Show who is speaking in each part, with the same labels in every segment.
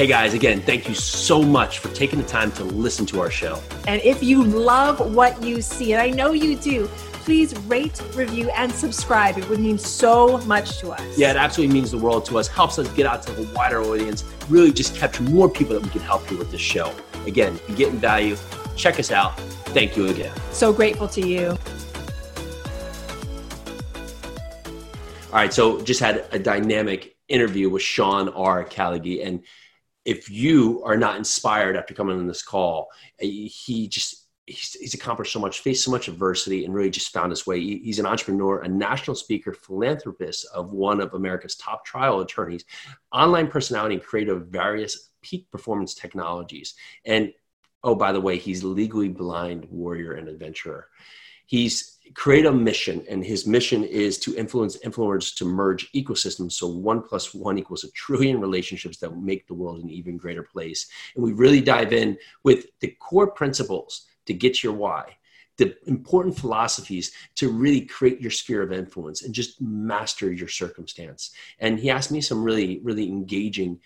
Speaker 1: Hey guys, again, thank you so much for taking the time to listen to our show.
Speaker 2: And if you love what you see, and I know you do, please rate, review, and subscribe. It would mean so much to us.
Speaker 1: Yeah, it absolutely means the world to us, helps us get out to a wider audience, really just capture more people that we can help you with this show. Again, if you're getting value, check us out. Thank you again.
Speaker 2: So grateful to you.
Speaker 1: All right, so just had a dynamic interview with Sean R. Callagy, and if you are not inspired after coming on this call, eh, he just he's, he's accomplished so much, faced so much adversity, and really just found his way. He's an entrepreneur, a national speaker, philanthropist of one of America's top trial attorneys, online personality, and creator of various peak performance technologies. And oh, by the way, he's legally blind warrior and adventurer. He's create a mission and his mission is to influence influencers to merge ecosystems so one plus one equals a trillion relationships that make the world an even greater place. And we really dive in with the core principles to get your why the important philosophies to really create your sphere of influence and just master your circumstance. And he asked me some really really engaging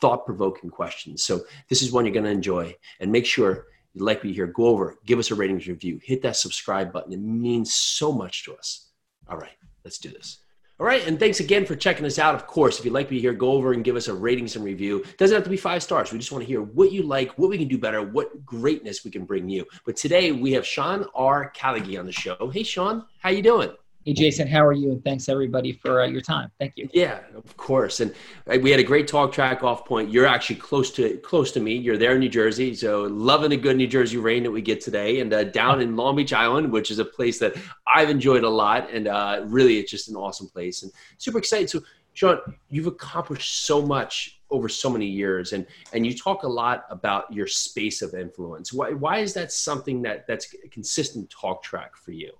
Speaker 1: thought-provoking questions. So this is one you're going to enjoy. And make sure you'd like me hear, go over, give us a ratings review, hit that subscribe button. It means so much to us. All right, let's do this. All right, and thanks again for checking us out. Of course, if you'd like me here, go over and give us a ratings and review. Doesn't have to be five stars. We just want to hear what you like, what we can do better, what greatness we can bring you. But today we have Sean R. Callagy on the show. Hey, Sean, how you doing?
Speaker 3: Hey, Jason, how are you? And thanks everybody for uh, your time. Thank you.
Speaker 1: Yeah, of course. And uh, we had a great talk track off point. You're actually close to close to me. You're there in New Jersey, so loving the good New Jersey rain that we get today, and uh, down in Long Beach Island, which is a place that I've enjoyed a lot, and uh, really, it's just an awesome place, and super excited. So, Sean, you've accomplished so much over so many years, and and you talk a lot about your space of influence. Why why is that something that that's a consistent talk track for you?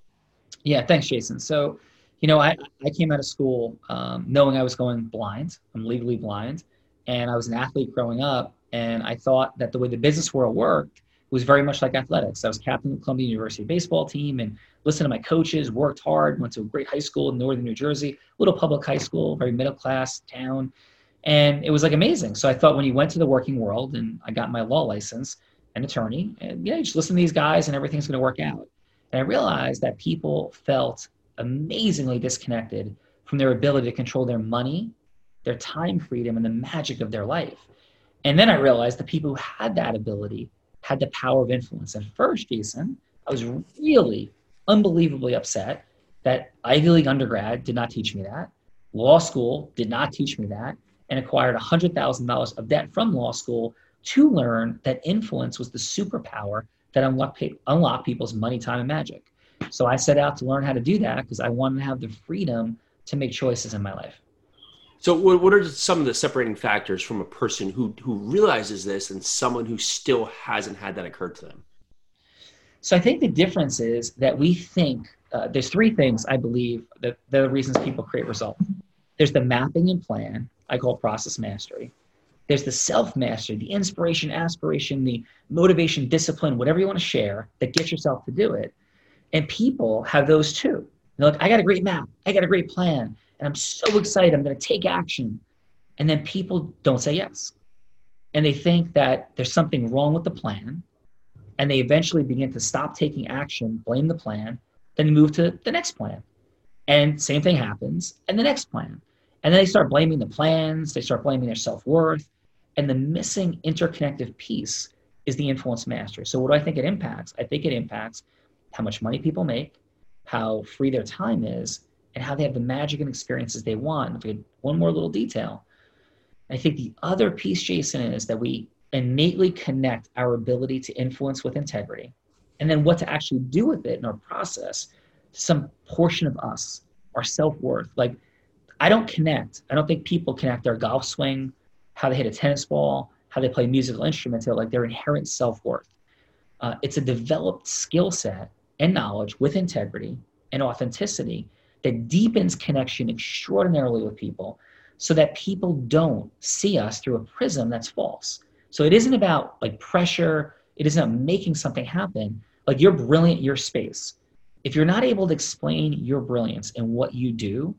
Speaker 3: Yeah, thanks, Jason. So, you know, I, I came out of school um, knowing I was going blind. I'm legally blind. And I was an athlete growing up. And I thought that the way the business world worked was very much like athletics. I was captain of the Columbia University baseball team and listened to my coaches, worked hard, went to a great high school in northern New Jersey, little public high school, very middle class town. And it was like amazing. So I thought when you went to the working world and I got my law license, an attorney, and yeah, just listen to these guys and everything's going to work out. And I realized that people felt amazingly disconnected from their ability to control their money, their time freedom, and the magic of their life. And then I realized the people who had that ability had the power of influence. And first, Jason, I was really unbelievably upset that Ivy League undergrad did not teach me that. Law school did not teach me that and acquired $100,000 of debt from law school to learn that influence was the superpower that unlock, unlock people's money, time, and magic. So I set out to learn how to do that because I wanted to have the freedom to make choices in my life.
Speaker 1: So, what are some of the separating factors from a person who who realizes this and someone who still hasn't had that occur to them?
Speaker 3: So, I think the difference is that we think uh, there's three things I believe that the reasons people create results. There's the mapping and plan I call process mastery. There's the self mastery, the inspiration, aspiration, the motivation, discipline, whatever you want to share that gets yourself to do it. And people have those too. They're like, I got a great map, I got a great plan, and I'm so excited, I'm going to take action. And then people don't say yes. And they think that there's something wrong with the plan. And they eventually begin to stop taking action, blame the plan, then move to the next plan. And same thing happens, and the next plan. And then they start blaming the plans, they start blaming their self worth, and the missing interconnective piece is the influence master. So, what do I think it impacts? I think it impacts how much money people make, how free their time is, and how they have the magic and experiences they want. If we had one more little detail, I think the other piece, Jason, is that we innately connect our ability to influence with integrity and then what to actually do with it in our process to some portion of us, our self worth. Like, I don't connect, I don't think people connect their golf swing how they hit a tennis ball, how they play musical instruments, like their inherent self worth. Uh, it's a developed skill set and knowledge with integrity and authenticity that deepens connection extraordinarily with people so that people don't see us through a prism that's false. So it isn't about like pressure, it isn't about making something happen. Like you're brilliant, your space. If you're not able to explain your brilliance and what you do,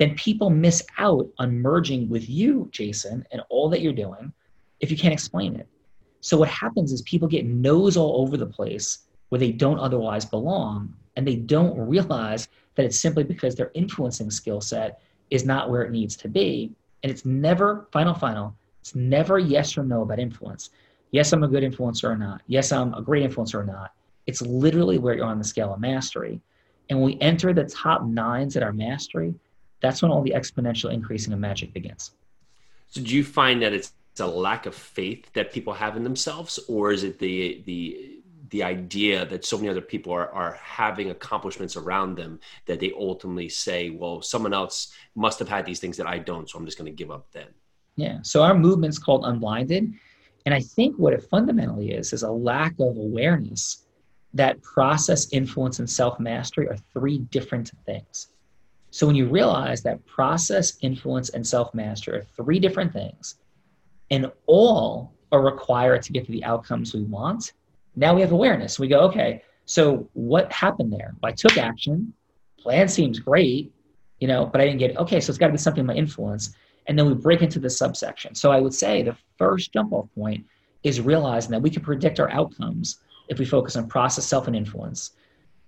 Speaker 3: then people miss out on merging with you, Jason, and all that you're doing if you can't explain it. So what happens is people get no's all over the place where they don't otherwise belong, and they don't realize that it's simply because their influencing skill set is not where it needs to be. And it's never, final, final, it's never yes or no about influence. Yes, I'm a good influencer or not. Yes, I'm a great influencer or not. It's literally where you're on the scale of mastery. And when we enter the top nines at our mastery, that's when all the exponential increasing of magic begins.
Speaker 1: So do you find that it's a lack of faith that people have in themselves, or is it the the the idea that so many other people are, are having accomplishments around them that they ultimately say, well, someone else must have had these things that I don't, so I'm just going to give up then.
Speaker 3: Yeah. So our movement's called Unblinded. And I think what it fundamentally is, is a lack of awareness that process, influence, and self mastery are three different things. So when you realize that process, influence, and self mastery are three different things, and all are required to get to the outcomes we want, now we have awareness. We go, okay, so what happened there? Well, I took action. Plan seems great, you know, but I didn't get, it. okay, so it's got to be something my influence. And then we break into the subsection. So I would say the first jump off point is realizing that we can predict our outcomes if we focus on process, self, and influence.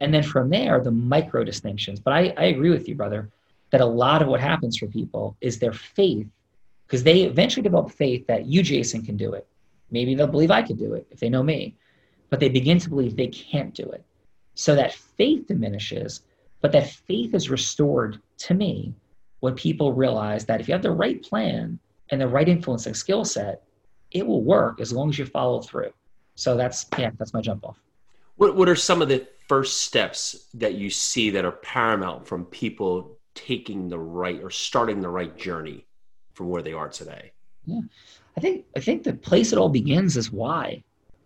Speaker 3: And then from there, the micro distinctions. But I, I agree with you, brother, that a lot of what happens for people is their faith, because they eventually develop faith that you, Jason, can do it. Maybe they'll believe I could do it if they know me but they begin to believe they can't do it. So that faith diminishes, but that faith is restored to me when people realize that if you have the right plan and the right influencing skill set, it will work as long as you follow through. So that's yeah, that's my jump off.
Speaker 1: What what are some of the first steps that you see that are paramount from people taking the right or starting the right journey from where they are today?
Speaker 3: Yeah. I think I think the place it all begins is why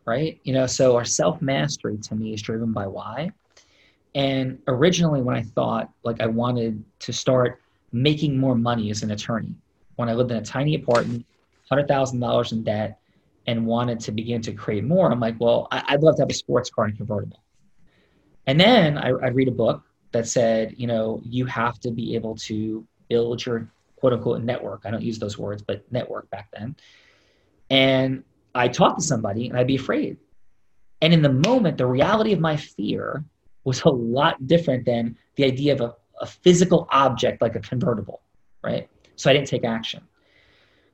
Speaker 3: right? You know, so our self mastery to me is driven by why. And originally, when I thought like I wanted to start making more money as an attorney, when I lived in a tiny apartment, hundred thousand dollars in debt, and wanted to begin to create more, I'm like, well, I'd love to have a sports car and convertible. And then I, I'd read a book that said, you know, you have to be able to build your quote unquote network. I don't use those words, but network back then. And I talk to somebody and I'd be afraid. And in the moment, the reality of my fear was a lot different than the idea of a, a physical object like a convertible, right? So I didn't take action.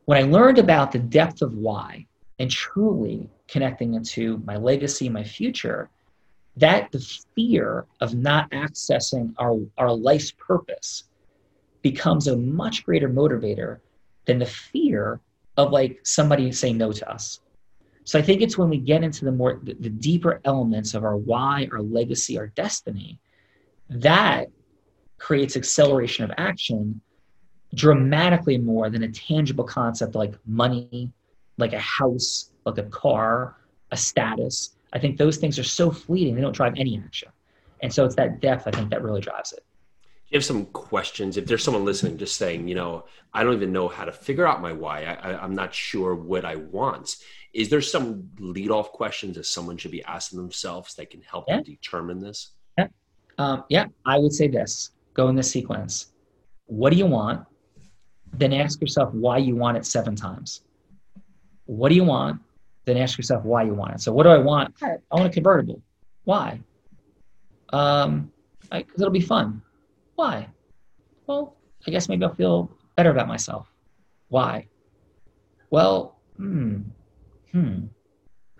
Speaker 3: When I learned about the depth of why and truly connecting into my legacy, my future, that the fear of not accessing our, our life's purpose becomes a much greater motivator than the fear of like somebody saying no to us. So I think it's when we get into the more the, the deeper elements of our why, our legacy, our destiny, that creates acceleration of action dramatically more than a tangible concept like money, like a house, like a car, a status. I think those things are so fleeting, they don't drive any action. And so it's that depth, I think, that really drives it.
Speaker 1: You have some questions. If there's someone listening, just saying, you know, I don't even know how to figure out my why. I, I, I'm not sure what I want is there some lead off questions that someone should be asking themselves that can help yeah. them determine this?
Speaker 3: Yeah. Um, yeah, I would say this go in this sequence. What do you want? Then ask yourself why you want it seven times. What do you want? Then ask yourself why you want it. So, what do I want? I want a convertible. Why? Um, because it'll be fun. Why? Well, I guess maybe I'll feel better about myself. Why? Well, hmm, hmm,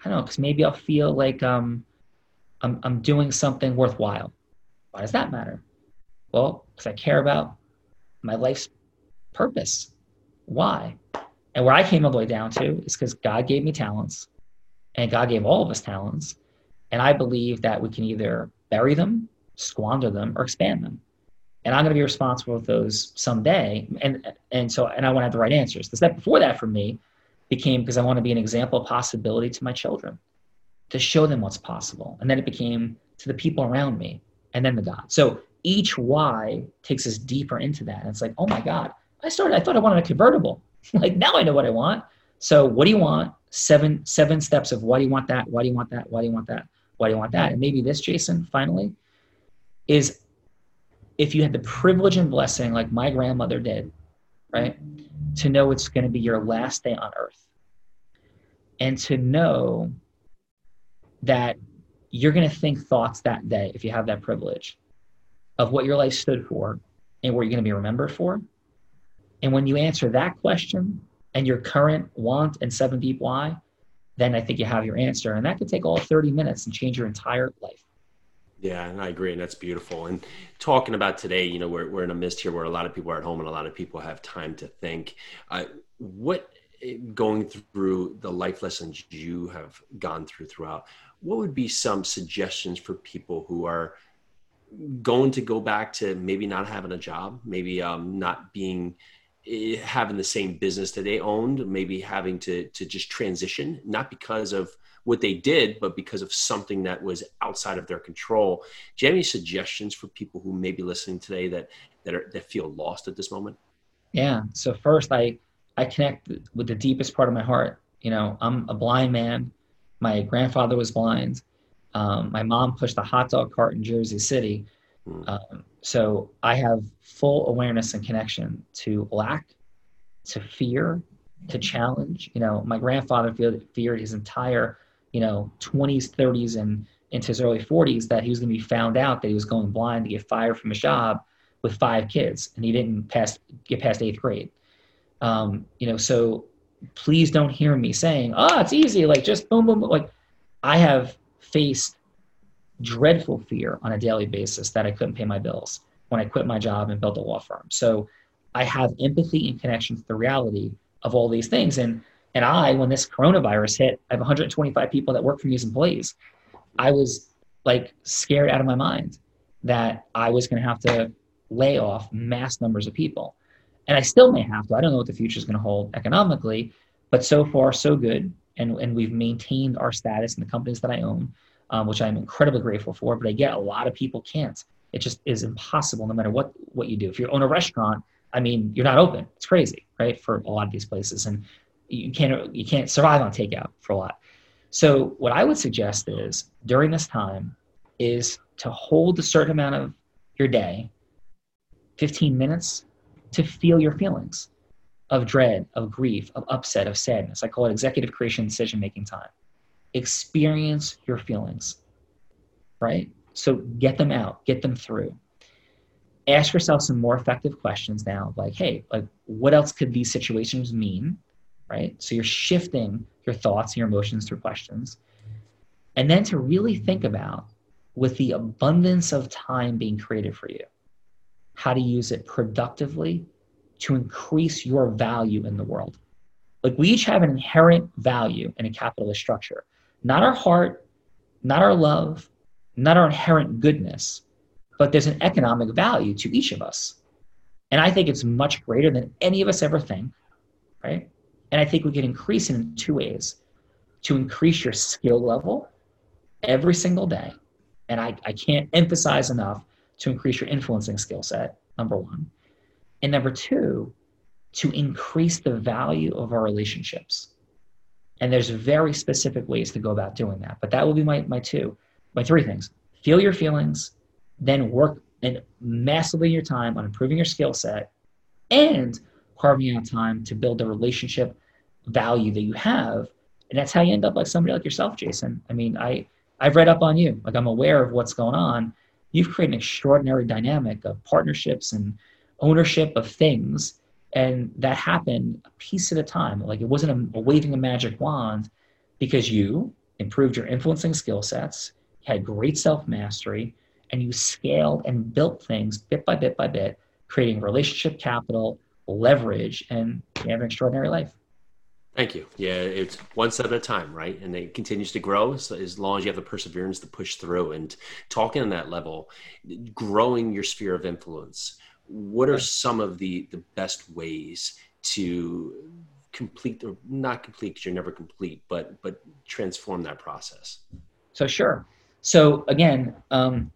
Speaker 3: I don't know, because maybe I'll feel like um, I'm, I'm doing something worthwhile. Why does that matter? Well, because I care about my life's purpose. Why? And where I came all the way down to is because God gave me talents, and God gave all of us talents. And I believe that we can either bury them, squander them, or expand them. And I'm going to be responsible with those someday. And and so and I want to have the right answers. The step before that for me became because I want to be an example of possibility to my children, to show them what's possible. And then it became to the people around me, and then the God. So each why takes us deeper into that. And it's like, oh my God, I started, I thought I wanted a convertible. Like now I know what I want. So what do you want? Seven, seven steps of why do you want that? Why do you want that? Why do you want that? Why do you want that? And maybe this, Jason, finally, is if you had the privilege and blessing like my grandmother did, right? To know it's going to be your last day on earth and to know that you're going to think thoughts that day if you have that privilege of what your life stood for and what you're going to be remembered for. And when you answer that question and your current want and seven deep why, then I think you have your answer. And that could take all 30 minutes and change your entire life.
Speaker 1: Yeah, and I agree, and that's beautiful. And talking about today, you know, we're we're in a mist here where a lot of people are at home and a lot of people have time to think. Uh, what going through the life lessons you have gone through throughout, what would be some suggestions for people who are going to go back to maybe not having a job, maybe um, not being eh, having the same business that they owned, maybe having to to just transition, not because of what they did, but because of something that was outside of their control. Do you have any suggestions for people who may be listening today that that are that feel lost at this moment?
Speaker 3: Yeah. So first, I I connect with the deepest part of my heart. You know, I'm a blind man. My grandfather was blind. Um, my mom pushed a hot dog cart in Jersey City. Hmm. Um, so I have full awareness and connection to lack, to fear, to challenge. You know, my grandfather feared his entire, you know, 20s, 30s, and into his early 40s that he was going to be found out that he was going blind to get fired from his job with five kids, and he didn't pass get past eighth grade. Um, you know, so please don't hear me saying, "Oh, it's easy." Like just boom, boom, boom. Like I have faced dreadful fear on a daily basis that I couldn't pay my bills when I quit my job and built a law firm. So I have empathy and connection to the reality of all these things. And and I, when this coronavirus hit, I have 125 people that work for me as employees. I was like scared out of my mind that I was going to have to lay off mass numbers of people. And I still may have to. I don't know what the future is going to hold economically, but so far, so good. And, and we've maintained our status in the companies that I own um, which I'm incredibly grateful for. But I get a lot of people can't. It just is impossible, no matter what what you do. If you own a restaurant, I mean, you're not open. It's crazy, right? For a lot of these places, and you can't you can't survive on takeout for a lot. So what I would suggest is during this time is to hold a certain amount of your day, 15 minutes, to feel your feelings of dread, of grief, of upset, of sadness. I call it executive creation decision making time experience your feelings, right? So get them out, get them through. Ask yourself some more effective questions now, like, hey, like, what else could these situations mean, right? So you're shifting your thoughts and your emotions through questions. And then to really think about, with the abundance of time being created for you, how to use it productively to increase your value in the world. Like we each have an inherent value in a capitalist structure not our heart, not our love, not our inherent goodness, but there's an economic value to each of us. And I think it's much greater than any of us ever think, right? And I think we can increase it in two ways to increase your skill level every single day. And I, I can't emphasize enough to increase your influencing skill set, number one. And number two, to increase the value of our relationships. And there's very specific ways to go about doing that. But that will be my, my two, my three things. Feel your feelings, then work and massively your time on improving your skill set and carving out time to build the relationship value that you have. And that's how you end up like somebody like yourself, Jason. I mean, I, I've read up on you. Like I'm aware of what's going on. You've created an extraordinary dynamic of partnerships and ownership of things and that happened a piece at a time. Like it wasn't a, a waving a magic wand because you improved your influencing skill sets, had great self mastery, and you scaled and built things bit by bit by bit, creating relationship capital, leverage, and you have an extraordinary life.
Speaker 1: Thank you. Yeah, it's one step at a time, right? And it continues to grow so as long as you have the perseverance to push through and talking on that level, growing your sphere of influence what are some of the the best ways to complete or not complete because you're never complete but but transform that process?
Speaker 3: So sure. So again um,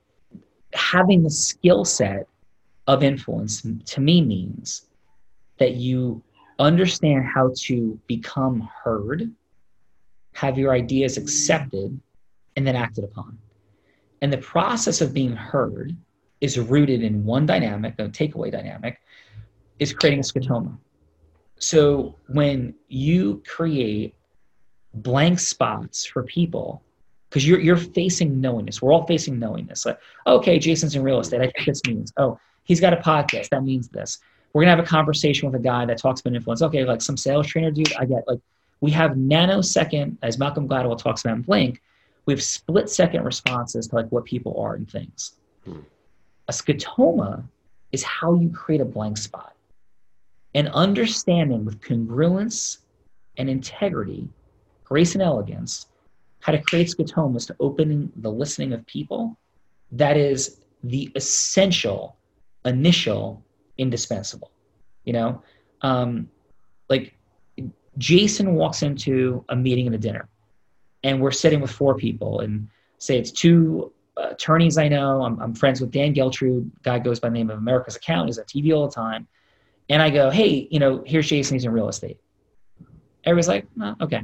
Speaker 3: having the skill set of influence to me means that you understand how to become heard have your ideas accepted and then acted upon. And the process of being heard is rooted in one dynamic, a takeaway dynamic, is creating a scotoma. So when you create blank spots for people because you're you're facing knowingness. We're all facing knowingness. Like, okay, Jason's in real estate. I think this means. Oh, he's got a podcast. That means this. We're gonna have a conversation with a guy that talks about influence. Okay, like some sales trainer dude. I get like we have nanosecond, as Malcolm Gladwell talks about in Blink, we have split second responses to like what people are and things. Hmm. A scotoma is how you create a blank spot. And understanding with congruence and integrity, grace and elegance, how to create scotomas to opening the listening of people, that is the essential, initial, indispensable. You know, um, like Jason walks into a meeting and a dinner, and we're sitting with four people, and say it's two attorneys I know. I'm, I'm, friends with Dan Geltrude, guy goes by the name of America's Accountant. He's on TV all the time. And I go, hey, you know, here's Jason. He's in real estate. Everybody's like, oh, okay.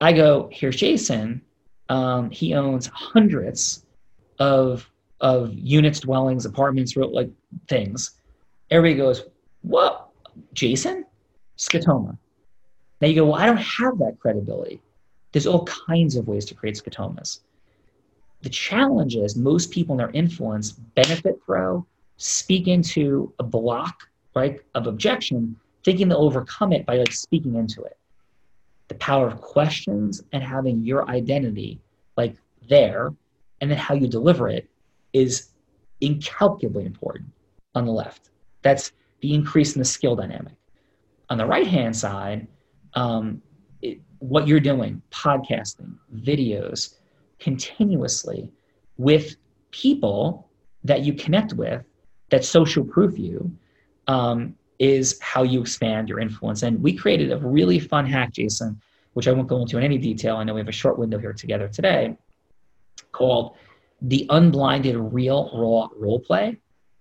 Speaker 3: I go, here's Jason. Um, he owns hundreds of of units, dwellings, apartments, real like things. Everybody goes, what? Jason? Scotoma. Now you go, well, I don't have that credibility. There's all kinds of ways to create scotomas. The challenge is most people in their influence benefit throw, speak into a block, right, of objection, thinking they'll overcome it by like speaking into it. The power of questions and having your identity like there, and then how you deliver it is incalculably important on the left. That's the increase in the skill dynamic. On the right hand side, um, it, what you're doing, podcasting, videos, continuously with people that you connect with that social proof you um, is how you expand your influence. And we created a really fun hack, Jason, which I won't go into in any detail. I know we have a short window here together today called the unblinded real raw role play.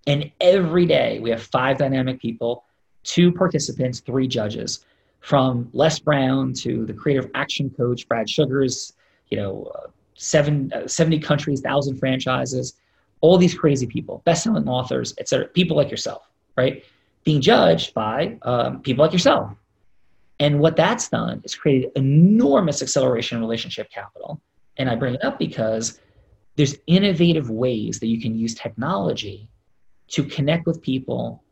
Speaker 3: And every day we have five dynamic people, two participants, three judges from Les Brown to the creative action coach, Brad Sugars, you know, uh, seven, uh, 70 countries, 1,000 franchises, all these crazy people, best-selling authors, et cetera, people like yourself, right? Being judged by um, people like yourself. And what that's done is created enormous acceleration in relationship capital. And I bring it up because there's innovative ways that you can use technology to connect with people,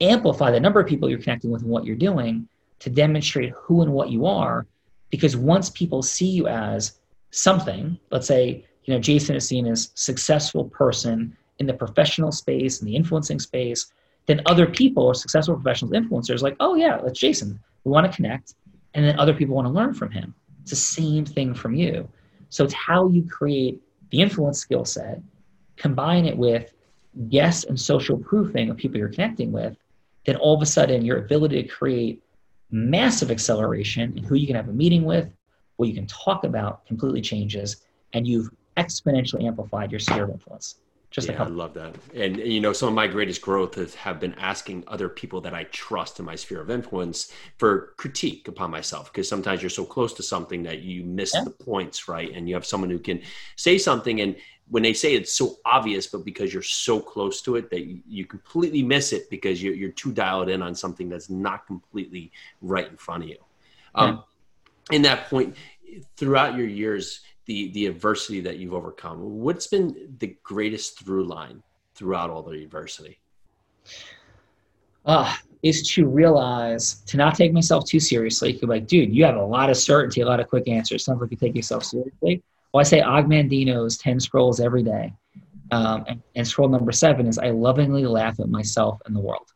Speaker 3: amplify the number of people you're connecting with and what you're doing, to demonstrate who and what you are because once people see you as something. Let's say you know jason is seen as successful person in the professional space in the influencing space then other people or successful professionals influencers like oh yeah that's jason. We want to connect and then other people want to learn from him. It's the same thing from you. So it's how you create the influence skill set combine it with guest and social proofing of people you're connecting with then all of a sudden your ability to create massive acceleration in who you can have a meeting with, what you can talk about completely changes, and you've exponentially amplified your sphere of influence.
Speaker 1: Just yeah, I love that. And, and, you know, some of my greatest growth has have been asking other people that I trust in my sphere of influence for critique upon myself. Because sometimes you're so close to something that you miss yeah. the points, right? And you have someone who can say something and when they say it's so obvious, but because you're so close to it that you, you completely miss it because you're, you're too dialed in on something that's not completely right in front of you. Um, In that point, throughout your years, the the adversity that you've overcome, what's been the greatest through line throughout all the adversity?
Speaker 3: Uh, is to realize to not take myself too seriously. You're like, dude, you have a lot of certainty, a lot of quick answers. Sounds like you take yourself seriously well, I say Og Mandino's 10 scrolls every day. Um, and, and scroll number seven is I lovingly laugh at myself and the world,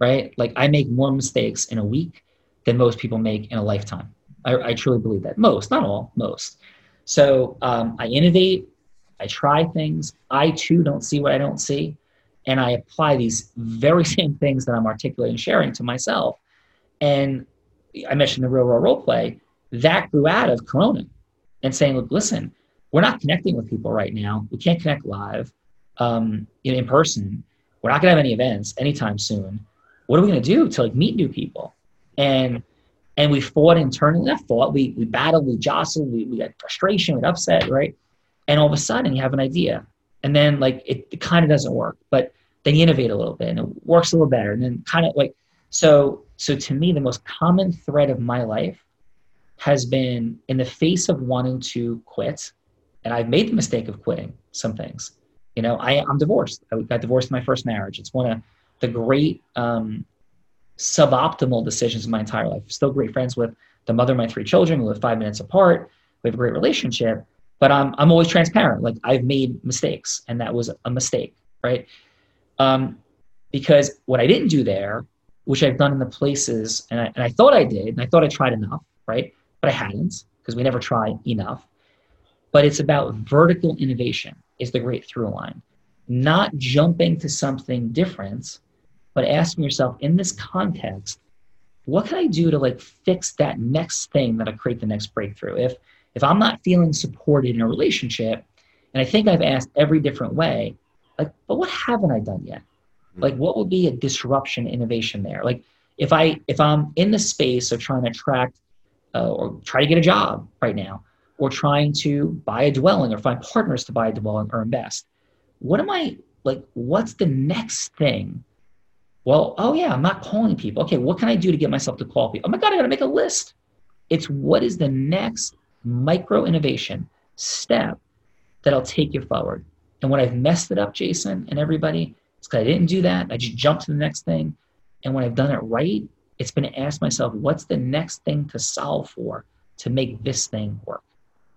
Speaker 3: right? Like I make more mistakes in a week than most people make in a lifetime. I, I truly believe that. Most, not all, most. So um, I innovate, I try things. I too don't see what I don't see. And I apply these very same things that I'm articulating and sharing to myself. And I mentioned the real world role play that grew out of Corona and saying, look, listen, we're not connecting with people right now. We can't connect live um, in, in person. We're not going to have any events anytime soon. What are we going to do to like meet new people? And and we fought internally. Not fought. We we battled. We jostled. We we had frustration. We had upset. Right. And all of a sudden, you have an idea, and then like it, it kind of doesn't work, but then you innovate a little bit, and it works a little better, and then kind of like so. So to me, the most common thread of my life has been in the face of wanting to quit, and I've made the mistake of quitting some things. You know, I, I'm divorced. I got divorced in my first marriage. It's one of the great um, suboptimal decisions in my entire life. Still great friends with the mother of my three children. We live five minutes apart. We have a great relationship, but I'm, I'm always transparent. Like I've made mistakes and that was a mistake, right? Um, because what I didn't do there, which I've done in the places, and I, and I thought I did, and I thought I tried enough, right? But I hadn't because we never try enough. But it's about vertical innovation is the great through line, not jumping to something different, but asking yourself in this context, what can I do to like fix that next thing that'll create the next breakthrough? If if I'm not feeling supported in a relationship, and I think I've asked every different way, like, but what haven't I done yet? Hmm. Like, what would be a disruption innovation there? Like, if I if I'm in the space of trying to attract uh, or try to get a job right now, or trying to buy a dwelling or find partners to buy a dwelling or invest, what am I like? What's the next thing well, oh yeah, I'm not calling people. Okay, what can I do to get myself to call people? Oh my God, I gotta make a list. It's what is the next micro innovation step that'll take you forward. And when I've messed it up, Jason and everybody, it's because I didn't do that. I just jumped to the next thing. And when I've done it right, it's been to ask myself, what's the next thing to solve for to make this thing work?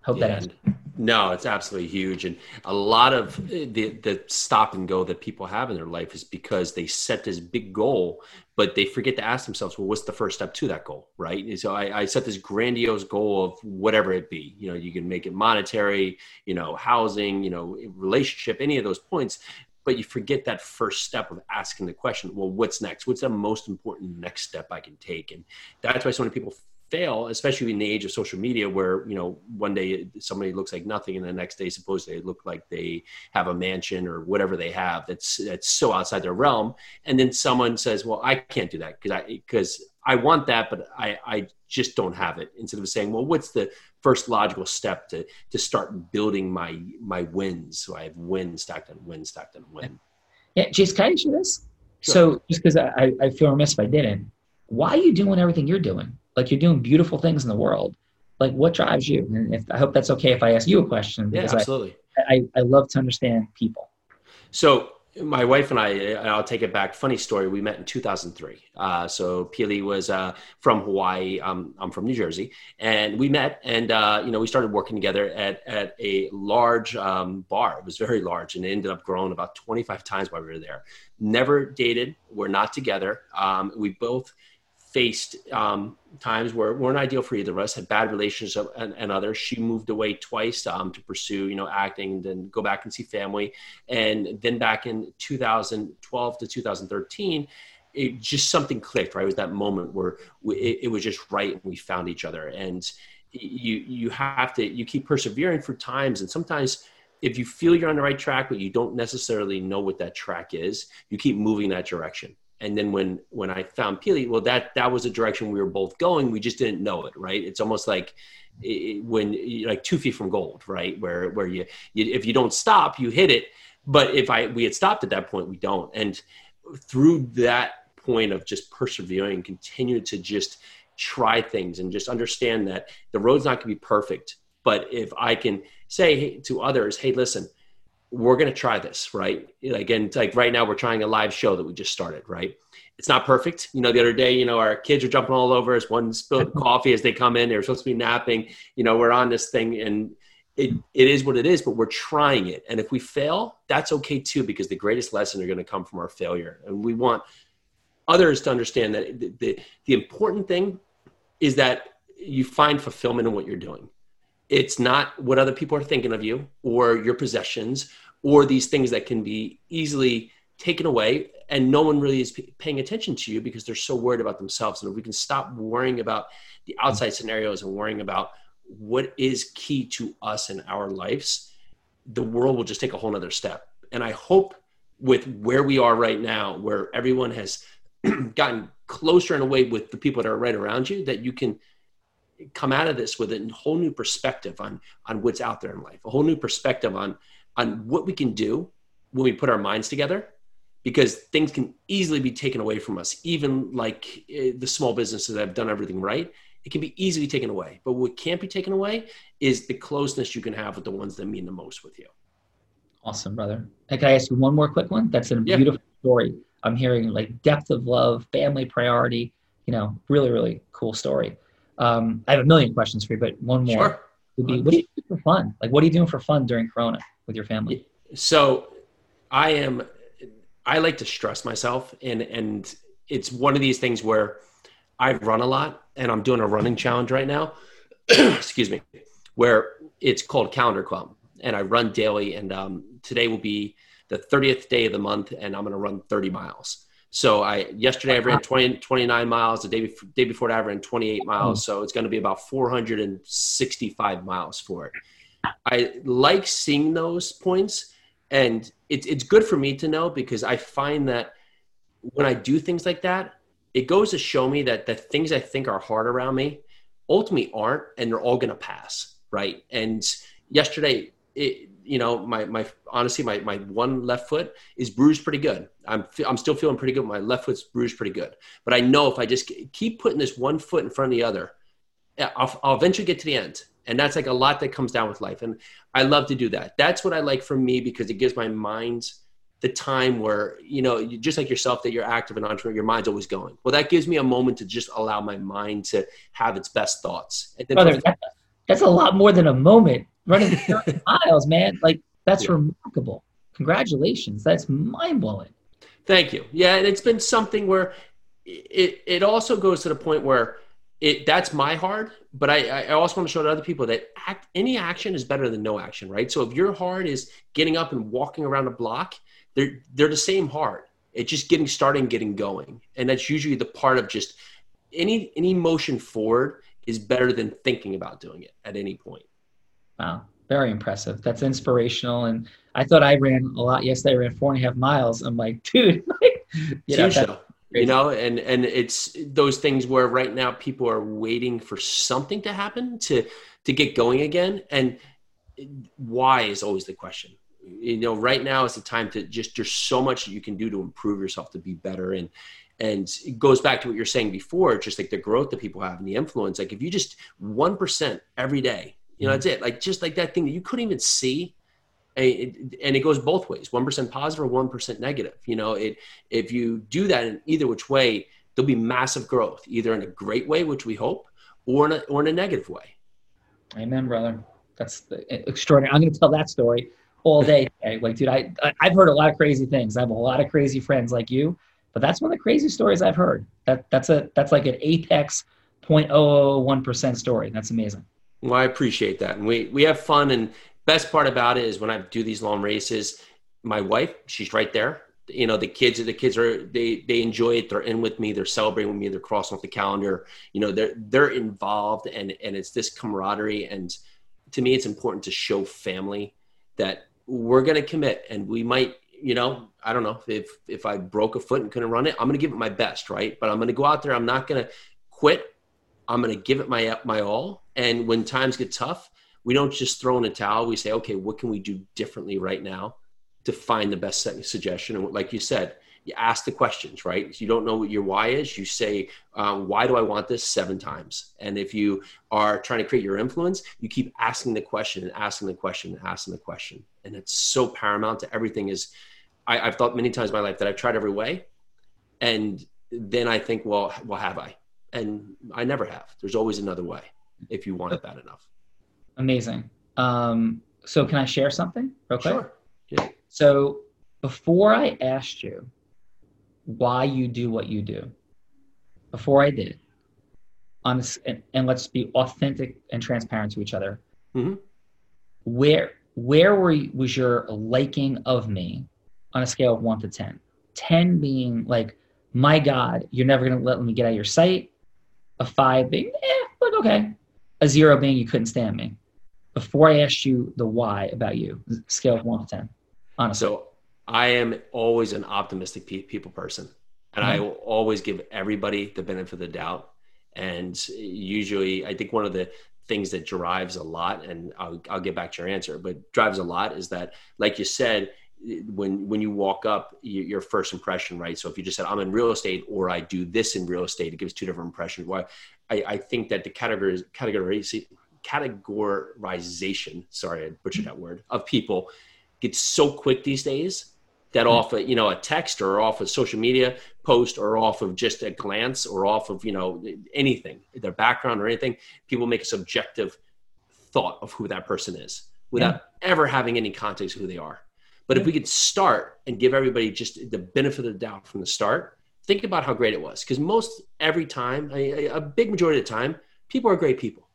Speaker 3: Hope yeah. that answers.
Speaker 1: No, it's absolutely huge, and a lot of eh, the the stop and go that people have in their life is because they set this big goal, but they forget to ask themselves, well, what's the first step to that goal, right? And so I, I set this grandiose goal of whatever it be. You know, you can make it monetary, you know, housing, you know, relationship, any of those points, but you forget that first step of asking the question well what's next what's the most important next step i can take and that's why so many people fail, especially in the age of social media, where you know one day somebody looks like nothing, and the next day suppose they look like they have a mansion or whatever they have that's that's so outside their realm, and then someone says, "Well, I can't do that because I because I want that, but I I just don't have it." Instead of saying, "Well, what's the first logical step to to start building my my wins?" So I have win stacked on win stacked on win.
Speaker 3: Yeah, Jace, can I answer this? Sure. So just because I, I feel remiss if I didn't, why are you doing everything you're doing? Like you're doing beautiful things in the world. Like what drives you? And if, I hope that's okay if I ask you a question.
Speaker 1: Yeah, absolutely.
Speaker 3: I, I, I love to understand people.
Speaker 1: So my wife and I, I'll take it back. Funny story. We met in 2003. Uh, so Pili was uh, from Hawaii. Um, I'm from New Jersey, and we met, and uh, you know, we started working together at at a large um, bar. It was very large, and it ended up growing about 25 times while we were there. Never dated. We're not together. Um, we both faced um, times where weren't ideal for either of us, had bad relationships and, and others. She moved away twice um, to pursue, you know, acting and then go back and see family. And then back in 2012 to 2013, it just something clicked, right? It was that moment where we, it, it was just right and we found each other. And you, you have to, you keep persevering for times. And sometimes if you feel you're on the right track, but you don't necessarily know what that track is, you keep moving that direction and then when when I found Pili, well, that that was the direction we were both going. We just didn't know it, right? It's almost like it, when like two feet from gold, right? Where where you, you if you don't stop, you hit it. But if I we had stopped at that point, we don't. And through that point of just persevering, continue to just try things and just understand that the road's not going to be perfect. But if I can say to others, hey, listen we're going to try this, right? Again, like right now, we're trying a live show that we just started, right? It's not perfect. You know, the other day, you know, our kids are jumping all over us. One spilled coffee as they come in. They're supposed to be napping. You know, we're on this thing and it, it is what it is, but we're trying it. And if we fail, that's okay too, because the greatest lesson are going to come from our failure. And we want others to understand that the, the, the important thing is that you find fulfillment in what you're doing it's not what other people are thinking of you or your possessions or these things that can be easily taken away. And no one really is p- paying attention to you because they're so worried about themselves. And if we can stop worrying about the outside scenarios and worrying about what is key to us in our lives the world will just take a whole nother step. And i hope with where we are right now where everyone has gotten closer in a way with the people that are right around you that you can come out of this with a whole new perspective on on what's out there in life, a whole new perspective on on what we can do when we put our minds together because things can easily be taken away from us even like eh, the small businesses that have done everything right it can be easily taken away. But what can't be taken away is the closeness you can have with the ones that mean the most with you.
Speaker 3: Awesome, brother. And can I ask you one more quick one? That's a
Speaker 1: Yeah.
Speaker 3: beautiful story. I'm hearing like depth of love, family priority. You know, really, really cool story. Um, I have a million questions for you, but one more
Speaker 1: Sure.
Speaker 3: would be: What do you do for fun? Like, what are you doing for fun during Corona with your family?
Speaker 1: So I am I like to stress myself and and it's one of these things where I run a lot and I'm doing a running challenge right now. Excuse me. Where it's called Calendar Club and I run daily and um, today will be the 30th day of the month and I'm going to run 30 miles. So I yesterday I ran 20, 29 miles. The day before, day before that I ran 28 hmm. miles. So it's going to be about 465 miles for it. I like seeing those points, and it's it's good for me to know because I find that when I do things like that, it goes to show me that the things I think are hard around me ultimately aren't, and they're all going to pass, right? And yesterday, it, you know, my my honestly, my my one left foot is bruised pretty good. I'm I'm still feeling pretty good. My left foot's bruised pretty good, but I know if I just keep putting this one foot in front of the other, I'll, I'll eventually get to the end. And that's like a lot that comes down with life. And I love to do that. That's what I like for me because it gives my mind the time where, you know, you, just like yourself, that you're active and entrepreneur, your mind's always going. Well, that gives me a moment to just allow my mind to have its best thoughts. And then
Speaker 3: Brother, that, that's a lot more than a moment running 30 miles, man. Like, that's
Speaker 1: Yeah.
Speaker 3: remarkable. Congratulations. That's mind blowing.
Speaker 1: Thank you. Yeah, and it's been something where it it also goes to the point where it that's my hard, but I I also want to show to other people that act any action is better than no action, right? So if your hard is getting up and walking around a block, they're they're the same hard. It's just getting started and getting going, and that's usually the part of just any any motion forward is better than thinking about doing it at any point.
Speaker 3: Wow. Very impressive. That's inspirational. And I thought I ran a lot yesterday. I ran four and a half miles. I'm like, dude, like, you know,
Speaker 1: show. You know, and and it's those things where right now people are waiting for something to happen to to get going again, and why is always the question. You know, right now is the time to just there's so much that you can do to improve yourself to be better, and and it goes back to what you're saying before, just like the growth that people have and the influence. Like if you just one percent every day, you know, mm-hmm. that's it. Like just like that thing that you couldn't even see and it, and it goes both ways 1% positive or 1% negative you know it if you do that in either which way there'll be massive growth either in a great way which we hope or in a, or in a negative way
Speaker 3: Amen, brother. That's eh, extraordinary. I'm going to tell that story all day. Like, dude, I, I I've heard a lot of crazy things. I have a lot of crazy friends like you, but that's one of the crazy stories I've heard. That that's a that's like an apex 0.001 percent story. That's amazing.
Speaker 1: Well i appreciate that. And we we have fun. And best part about it is when i do these long races my wife she's right there. You know the kids the kids are they they enjoy it. They're in with me. They're celebrating with me. They're crossing off the calendar. You know they're they're involved and and it's this camaraderie. And to me it's important to show family that we're going to commit and we might you know i don't know if if i broke a foot and couldn't run it i'm going to give it my best right? But i'm going to go out there. I'm not going to quit i'm going to give it my my all. And when times get tough we don't just throw in a towel. We say okay what can we do differently right now to find the best suggestion? And like you said you ask the questions right? If you don't know what your why is. You say um, why do i want this? seven times. And if you are trying to create your influence you keep asking the question and asking the question and asking the question. And it's so paramount to everything is I, i've thought many times in my life that i've tried every way. And then i think well well have i and i never have there's always another way if you want it bad enough
Speaker 3: Amazing. Um, so can I share something real quick?
Speaker 1: sure yeah
Speaker 3: So before I asked you why you do what you do, before I did, honest, and, and let's be authentic and transparent to each other.
Speaker 1: Mhm.
Speaker 3: Where where were you, was your liking of me on a scale of one to ten? Ten being like, my God, you're never gonna let me get out of your sight. A five being, eh, like okay. A zero being you couldn't stand me. Before I asked you the why about you, scale of one to ten, honestly.
Speaker 1: So I am always an optimistic pe- people person, and I will always give everybody the benefit of the doubt. And usually, I think one of the things that drives a lot, and I'll, I'll get back to your answer, but drives a lot is that, like you said, when when you walk up your first impression right so if you just said i'm in real estate or i do this in real estate it gives two different impressions why I, I think that the categories categorization categorization sorry i butchered that word of people gets so quick these days that mm-hmm. off of you know a text or off of social media post or off of just a glance or off of you know anything their background or anything people make a subjective thought of who that person is without yeah. ever having any context of who they are but if we could start and give everybody just the benefit of the doubt from the start think about how great it was. Because most every time a, a big majority of the time people are great people.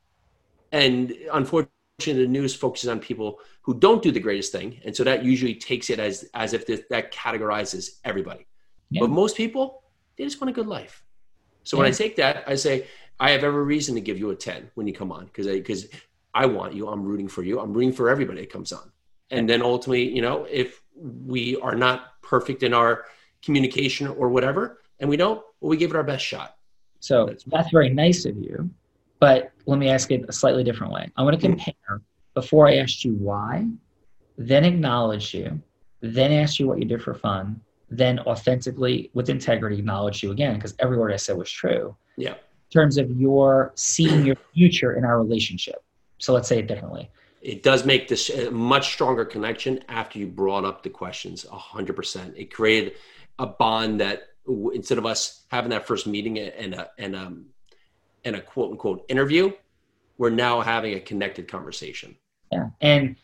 Speaker 1: And unfortunately the news focuses on people who don't do the greatest thing. And so that usually takes it as as if this, that categorizes everybody. Yeah. but most people they just want a good life. So yeah. when i take that i say i have every reason to give you a 10 when you come on because because I, I want you. I'm rooting for you. I'm rooting for everybody that comes on and then ultimately you know if we are not perfect in our communication or whatever and we don't well we give it our best shot
Speaker 3: so that's very nice of you but let me ask it a slightly different way. I want to mm-hmm. compare before I asked you why, then acknowledge you, then ask you what you did for fun, then authentically, with integrity, acknowledge you again, because every word I said was true.
Speaker 1: Yeah.
Speaker 3: In terms of your seeing your future in our relationship. So let's say it differently.
Speaker 1: It does make this a much stronger connection after you brought up the questions 100%. It created a bond that instead of us having that first meeting and a, and um, and a quote unquote interview, we're now having a connected conversation.
Speaker 3: Yeah. And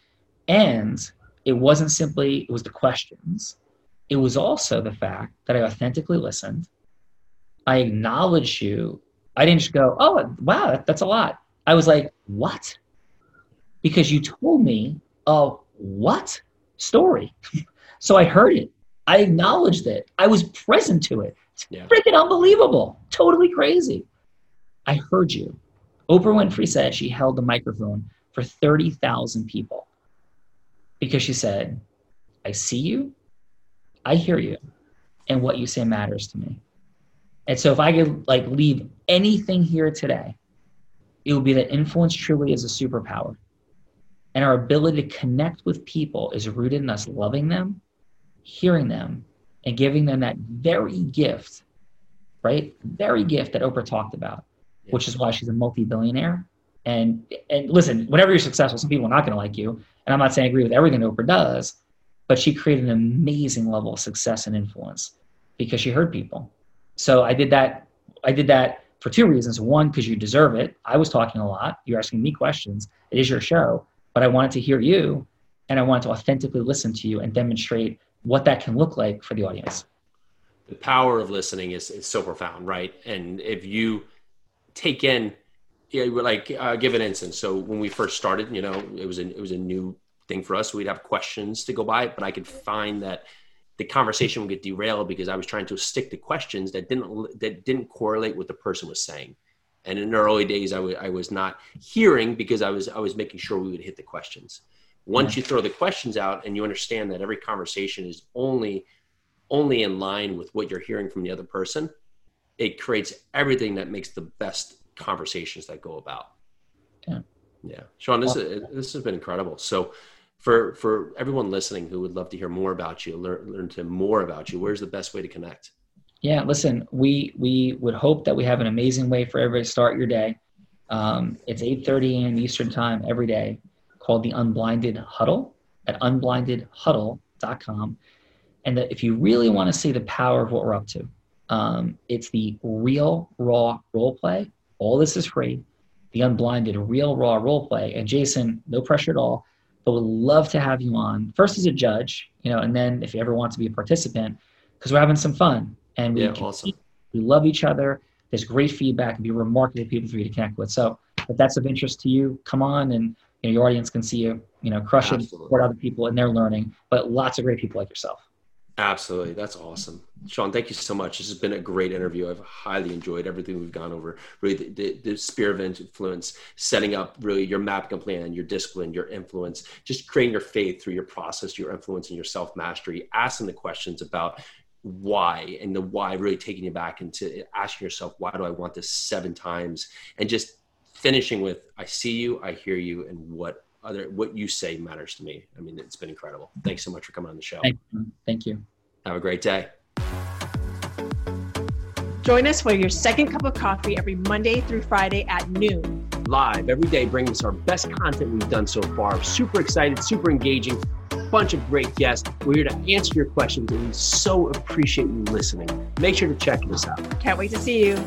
Speaker 3: and it wasn't simply it was the questions. It was also the fact that I authentically listened. I acknowledged you. I didn't just go, oh wow, that's a lot. I was like, what? Because you told me a what story. so I heard it. I acknowledged it. I was present to it. It's yeah. freaking unbelievable. Totally crazy. I heard you. Oprah Winfrey said she held the microphone for 30,000 people because she said, I see you, I hear you, and what you say matters to me. And so if I could like leave anything here today, it would be that influence truly is a superpower. And our ability to connect with people is rooted in us loving them, hearing them, and giving them that very gift, right? Very gift that Oprah talked about yeah. which is why she's a multi-billionaire. And and listen, whenever you're successful, some people are not going to like you. And I'm not saying I agree with everything Oprah does, but she created an amazing level of success and influence because she heard people. So I did that. I did that for two reasons. One, because you deserve it. I was talking a lot. You're asking me questions. It is your show, but I wanted to hear you, and I wanted to authentically listen to you and demonstrate what that can look like for the audience.
Speaker 1: The power of listening is, is so profound, right? And if you take in yeah, like uh, give an instance. So when we first started, you know, it was a, it was a new thing for us. We'd have questions to go by, but I could find that the conversation would get derailed because I was trying to stick to questions that didn't that didn't correlate with the person was saying. And in the early days, I, w- I was not hearing because I was I was making sure we would hit the questions. Once yeah. you throw the questions out and you understand that every conversation is only only in line with what you're hearing from the other person, it creates everything that makes the best conversations that go about.
Speaker 3: Yeah.
Speaker 1: Yeah. Sean, this, is, this has been incredible. So for, for everyone listening who would love to hear more about you, learn, learn to more about you, where's the best way to connect?
Speaker 3: Yeah, listen, we, we would hope that we have an amazing way for everybody to start your day. Um, it's 8.30 a.m. Eastern time every day called the Unblinded Huddle at unblindedhuddle.com. And that if you really want to see the power of what we're up to, um, it's the real raw role play. All this is free. The unblinded real raw role play. And Jason, no pressure at all, but would love to have you on first as a judge, you know, and then if you ever want to be a participant, because we're having some fun and we,
Speaker 1: yeah, awesome.
Speaker 3: we love each other. There's great feedback and be remarkable people for you to connect with. So if that's of interest to you, come on and you know, your audience can see you, you know, crush it, support other people and they're learning, but lots of great people like yourself.
Speaker 1: Absolutely. That's awesome. Sean, thank you so much. This has been a great interview. I've highly enjoyed everything we've gone over. Really, the, the, the sphere of influence, setting up really your mapping plan, your discipline, your influence, just creating your faith through your process, your influence, and your self mastery, asking the questions about why and the why really taking you back into asking yourself, why do I want this seven times? And just finishing with, I see you, I hear you, and what other what you say matters to me. I mean, it's been incredible. Thanks so much for coming on the show.
Speaker 3: Thank you. Thank you.
Speaker 1: Have a great day.
Speaker 2: Join us for your second cup of coffee every Monday through Friday at noon.
Speaker 1: Live every day, bringing us our best content we've done so far. Super excited, super engaging, bunch of great guests. We're here to answer your questions, and we so appreciate you listening. Make sure to check us out.
Speaker 2: Can't wait to see you.